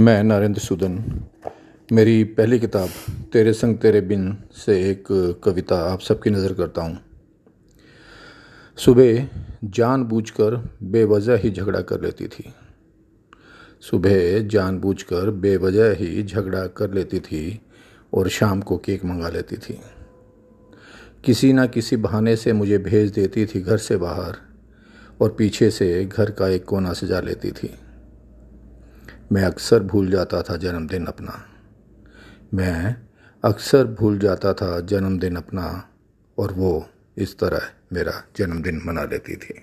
मैं नरेंद्र सूदन। मेरी पहली किताब, तेरे संग तेरे बिन, से एक कविता आप सबकी नज़र करता हूँ। सुबह जानबूझकर बेवजह ही झगड़ा कर लेती थी। सुबह जानबूझकर बेवजह ही झगड़ा कर लेती थी और शाम को केक मंगा लेती थी। किसी ना किसी बहाने से मुझे भेज देती थी घर से बाहर और पीछे से घर का एक कोना सजा लेती थी। मैं अक्सर भूल जाता था जन्मदिन अपना। मैं अक्सर भूल जाता था जन्मदिन अपना, और वो इस तरह मेरा जन्मदिन मना लेती थी।